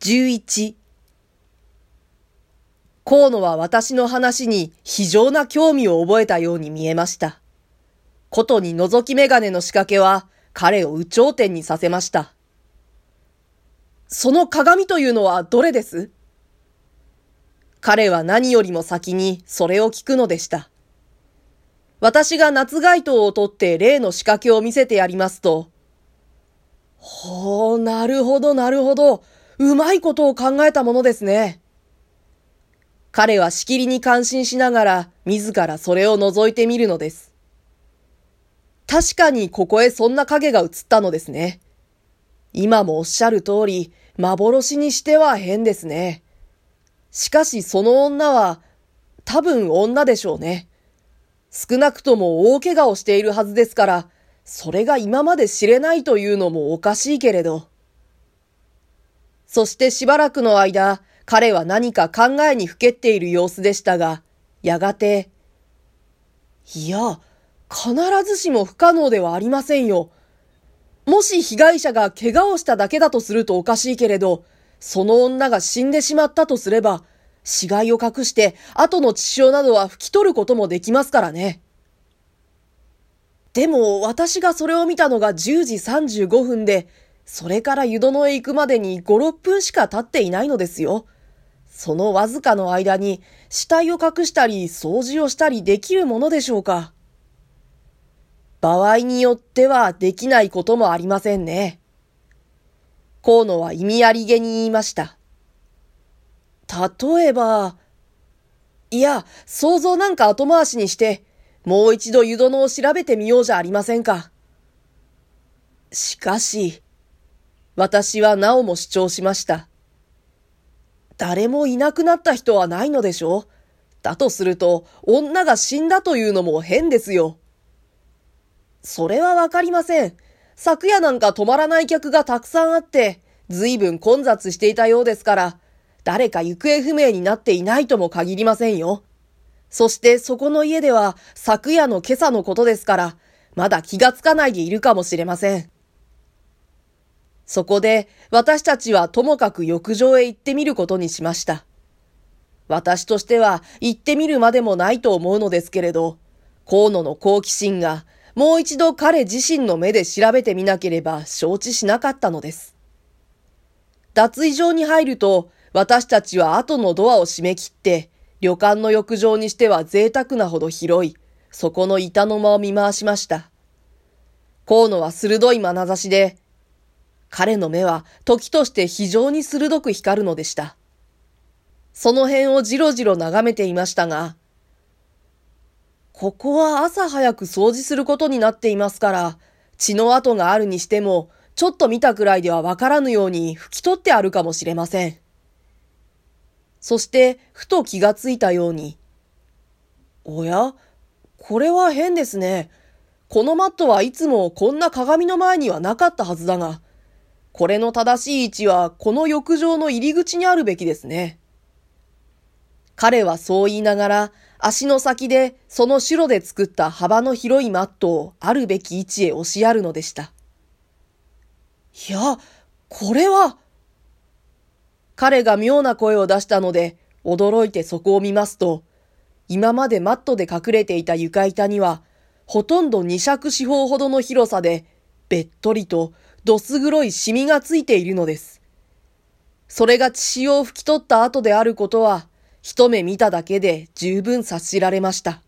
11河野は私の話に非常な興味を覚えたように見えました。ことに覗き眼鏡の仕掛けは彼を有頂天にさせました。その鏡というのはどれです？彼は何よりも先にそれを聞くのでした。私が夏街灯を取って例の仕掛けを見せてやりますと、ほう、なるほど、なるほど。うまいことを考えたものですね。彼はしきりに感心しながら、自らそれを覗いてみるのです。確かにここへそんな影が映ったのですね。今もおっしゃる通り、幻にしては変ですね。しかしその女は、多分女でしょうね。少なくとも大怪我をしているはずですから、それが今まで知れないというのもおかしいけれど。そしてしばらくの間、彼は何か考えにふけっている様子でしたが、やがて、いや、必ずしも不可能ではありませんよ。もし被害者が怪我をしただけだとするとおかしいけれど、その女が死んでしまったとすれば、死骸を隠して後の血潮などは拭き取ることもできますからね。でも私がそれを見たのが10時35分で、それから湯殿へ行くまでに5、6分しか経っていないのですよ。そのわずかの間に死体を隠したり掃除をしたりできるものでしょうか。場合によってはできないこともありませんね。河野は意味ありげに言いました。例えば、いや、想像なんか後回しにして、もう一度湯殿を調べてみようじゃありませんか。しかし、私はなおも主張しました。誰もいなくなった人はないのでしょだとすると、女が死んだというのも変ですよ。それはわかりません。昨夜なんか止まらない客がたくさんあって、随分混雑していたようですから、誰か行方不明になっていないとも限りませんよ。そしてそこの家では昨夜の今朝のことですから、まだ気がつかないでいるかもしれません。そこで私たちはともかく浴場へ行ってみることにしました。私としては行ってみるまでもないと思うのですけれど、河野の好奇心がもう一度彼自身の目で調べてみなければ承知しなかったのです。脱衣場に入ると私たちは後のドアを閉め切って旅館の浴場にしては贅沢なほど広いそこの板の間を見回しました。河野は鋭い眼差しで彼の目は時として非常に鋭く光るのでした。その辺をじろじろ眺めていましたが、ここは朝早く掃除することになっていますから、血の跡があるにしても、ちょっと見たくらいではわからぬように拭き取ってあるかもしれません。そして、ふと気がついたように、おやこれは変ですね。このマットはいつもこんな鏡の前にはなかったはずだが、これの正しい位置はこの浴場の入り口にあるべきですね。彼はそう言いながら、足の先でその白で作った幅の広いマットをあるべき位置へ押しやるのでした。いや、これは彼が妙な声を出したので、驚いてそこを見ますと、今までマットで隠れていた床板には、ほとんど二尺四方ほどの広さで、べっとりとどす黒いシミがついているのです。それが血潮を拭き取った後であることは、一目見ただけで十分察しられました。